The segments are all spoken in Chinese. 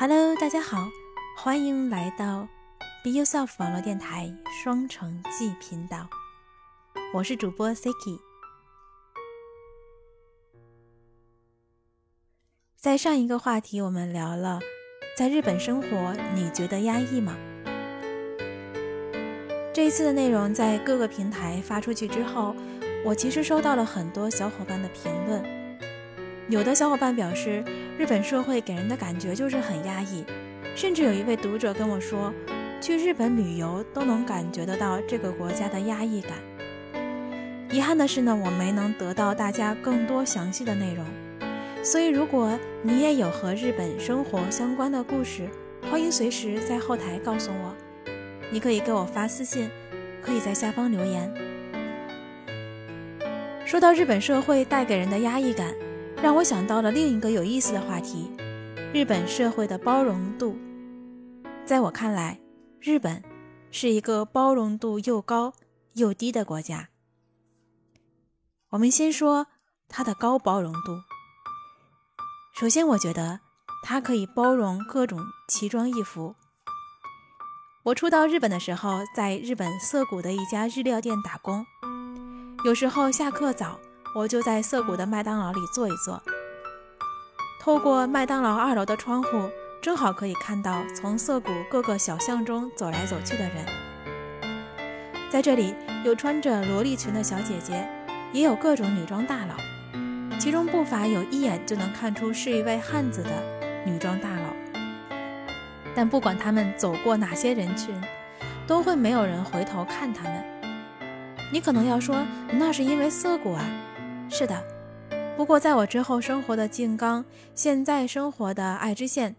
Hello，大家好，欢迎来到 Be Yourself 网络电台双城记频道，我是主播 Siki。在上一个话题，我们聊了在日本生活，你觉得压抑吗？这一次的内容在各个平台发出去之后，我其实收到了很多小伙伴的评论，有的小伙伴表示。日本社会给人的感觉就是很压抑，甚至有一位读者跟我说，去日本旅游都能感觉得到这个国家的压抑感。遗憾的是呢，我没能得到大家更多详细的内容，所以如果你也有和日本生活相关的故事，欢迎随时在后台告诉我。你可以给我发私信，可以在下方留言。说到日本社会带给人的压抑感。让我想到了另一个有意思的话题：日本社会的包容度。在我看来，日本是一个包容度又高又低的国家。我们先说它的高包容度。首先，我觉得它可以包容各种奇装异服。我初到日本的时候，在日本涩谷的一家日料店打工，有时候下课早。我就在涩谷的麦当劳里坐一坐，透过麦当劳二楼的窗户，正好可以看到从涩谷各个小巷中走来走去的人。在这里，有穿着萝莉裙的小姐姐，也有各种女装大佬，其中不乏有一眼就能看出是一位汉子的女装大佬。但不管他们走过哪些人群，都会没有人回头看他们。你可能要说，那是因为涩谷啊。是的，不过在我之后生活的静冈，现在生活的爱知县，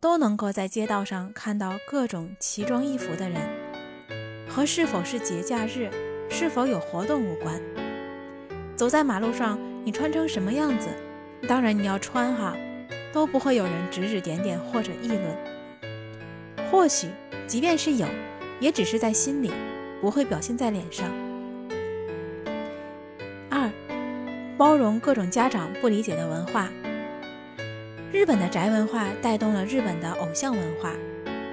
都能够在街道上看到各种奇装异服的人，和是否是节假日、是否有活动无关。走在马路上，你穿成什么样子，当然你要穿哈，都不会有人指指点点或者议论。或许，即便是有，也只是在心里，不会表现在脸上。包容各种家长不理解的文化。日本的宅文化带动了日本的偶像文化，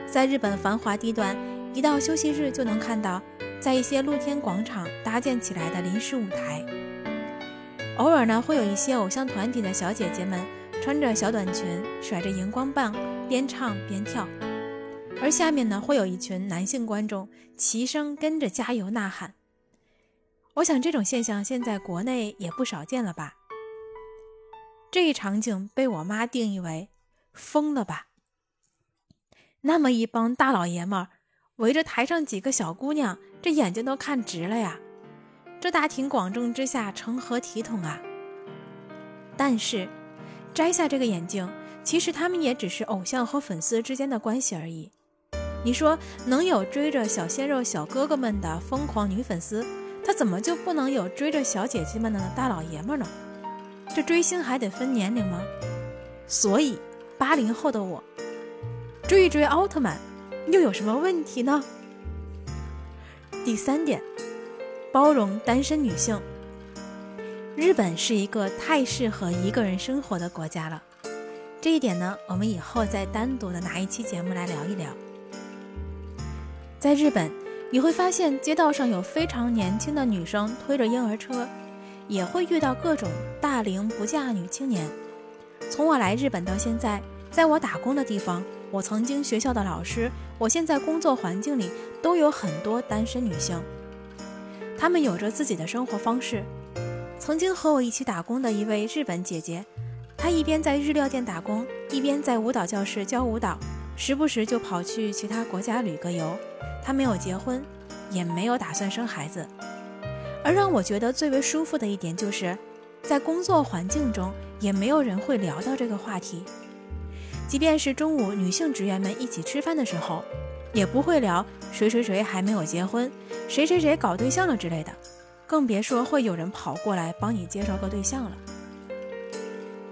在日本繁华地段，一到休息日就能看到在一些露天广场搭建起来的临时舞台。偶尔呢，会有一些偶像团体的小姐姐们穿着小短裙，甩着荧光棒，边唱边跳，而下面呢，会有一群男性观众齐声跟着加油呐喊。我想这种现象现在国内也不少见了吧？这一场景被我妈定义为疯了吧？那么一帮大老爷们儿围着台上几个小姑娘，这眼睛都看直了呀！这大庭广众之下成何体统啊？但是摘下这个眼镜，其实他们也只是偶像和粉丝之间的关系而已。你说能有追着小鲜肉小哥哥们的疯狂女粉丝？他怎么就不能有追着小姐姐们的大老爷们呢？这追星还得分年龄吗？所以八零后的我追一追奥特曼又有什么问题呢？第三点，包容单身女性。日本是一个太适合一个人生活的国家了，这一点呢，我们以后再单独的拿一期节目来聊一聊。在日本。你会发现街道上有非常年轻的女生推着婴儿车，也会遇到各种大龄不嫁女青年。从我来日本到现在，在我打工的地方，我曾经学校的老师，我现在工作环境里都有很多单身女性，她们有着自己的生活方式。曾经和我一起打工的一位日本姐姐，她一边在日料店打工，一边在舞蹈教室教舞蹈，时不时就跑去其他国家旅个游。他没有结婚，也没有打算生孩子，而让我觉得最为舒服的一点就是，在工作环境中也没有人会聊到这个话题。即便是中午女性职员们一起吃饭的时候，也不会聊谁谁谁还没有结婚，谁谁谁搞对象了之类的，更别说会有人跑过来帮你介绍个对象了。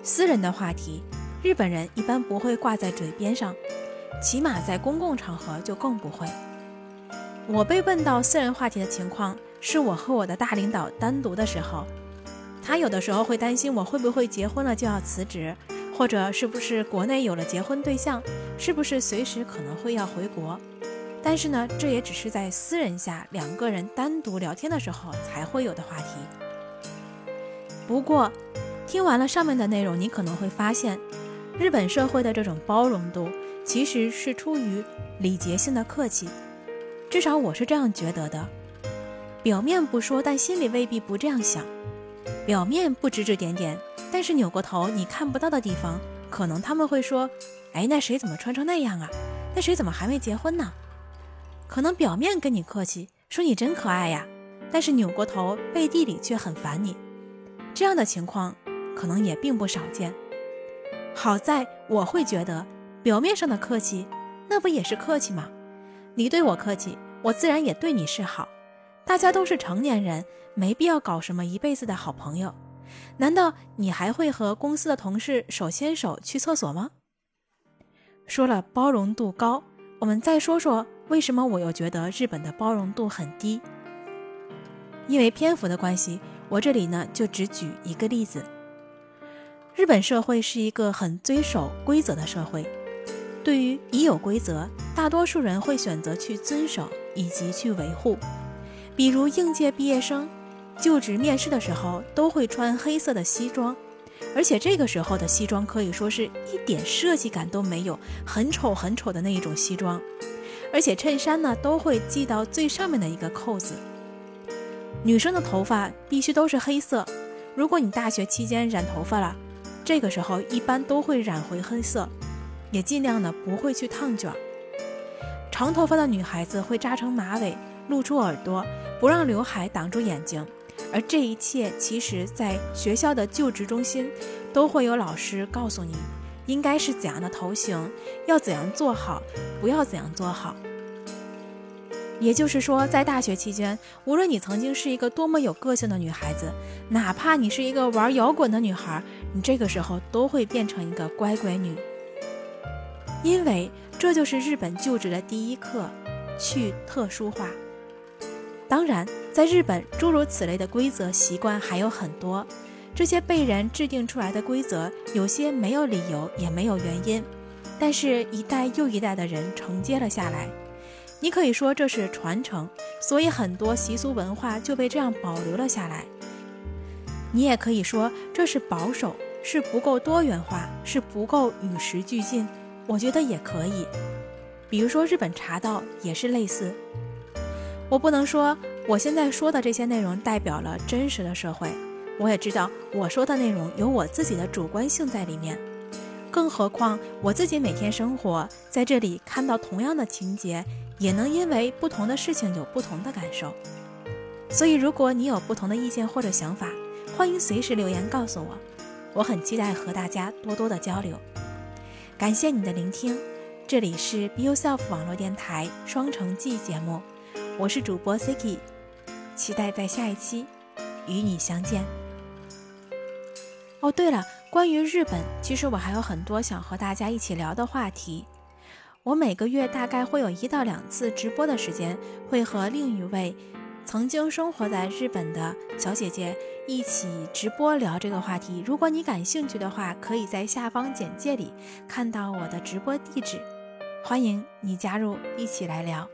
私人的话题，日本人一般不会挂在嘴边上，起码在公共场合就更不会。我被问到私人话题的情况，是我和我的大领导单独的时候，他有的时候会担心我会不会结婚了就要辞职，或者是不是国内有了结婚对象，是不是随时可能会要回国。但是呢，这也只是在私人下两个人单独聊天的时候才会有的话题。不过，听完了上面的内容，你可能会发现，日本社会的这种包容度其实是出于礼节性的客气，至少我是这样觉得的。表面不说，但心里未必不这样想。表面不指指点点，但是扭过头你看不到的地方，可能他们会说：“哎，那谁怎么穿成那样啊？那谁怎么还没结婚呢？”可能表面跟你客气，说你真可爱呀，但是扭过头背地里却很烦你。这样的情况可能也并不少见。好在我会觉得，表面上的客气，那不也是客气吗？你对我客气，我自然也对你示好。大家都是成年人，没必要搞什么一辈子的好朋友。难道你还会和公司的同事手牵手去厕所吗？说了包容度高，我们再说说。为什么我又觉得日本的包容度很低？因为篇幅的关系，我这里呢就只举一个例子。日本社会是一个很遵守规则的社会，对于已有规则，大多数人会选择去遵守以及去维护。比如应届毕业生就职面试的时候都会穿黑色的西装，而且这个时候的西装可以说是一点设计感都没有，很丑很丑的那一种西装。而且衬衫呢都会系到最上面的一个扣子。女生的头发必须都是黑色，如果你大学期间染头发了，这个时候一般都会染回黑色，也尽量呢不会去烫卷。长头发的女孩子会扎成马尾，露出耳朵，不让刘海挡住眼睛。而这一切其实，在学校的就职中心都会有老师告诉你。应该是怎样的头型，要怎样做好，不要怎样做好。也就是说，在大学期间，无论你曾经是一个多么有个性的女孩子，哪怕你是一个玩摇滚的女孩，你这个时候都会变成一个乖乖女，因为这就是日本就职的第一课，去特殊化。当然，在日本，诸如此类的规则习惯还有很多。这些被人制定出来的规则，有些没有理由，也没有原因，但是一代又一代的人承接了下来。你可以说这是传承，所以很多习俗文化就被这样保留了下来。你也可以说这是保守，是不够多元化，是不够与时俱进。我觉得也可以。比如说日本茶道也是类似。我不能说我现在说的这些内容代表了真实的社会。我也知道我说的内容有我自己的主观性在里面，更何况我自己每天生活在这里，看到同样的情节，也能因为不同的事情有不同的感受。所以，如果你有不同的意见或者想法，欢迎随时留言告诉我，我很期待和大家多多的交流。感谢你的聆听，这里是 Be Yourself 网络电台双城记节目，我是主播 Siki，期待在下一期与你相见。哦，对了，关于日本，其实我还有很多想和大家一起聊的话题。我每个月大概会有一到两次直播的时间，会和另一位曾经生活在日本的小姐姐一起直播聊这个话题。如果你感兴趣的话，可以在下方简介里看到我的直播地址，欢迎你加入，一起来聊。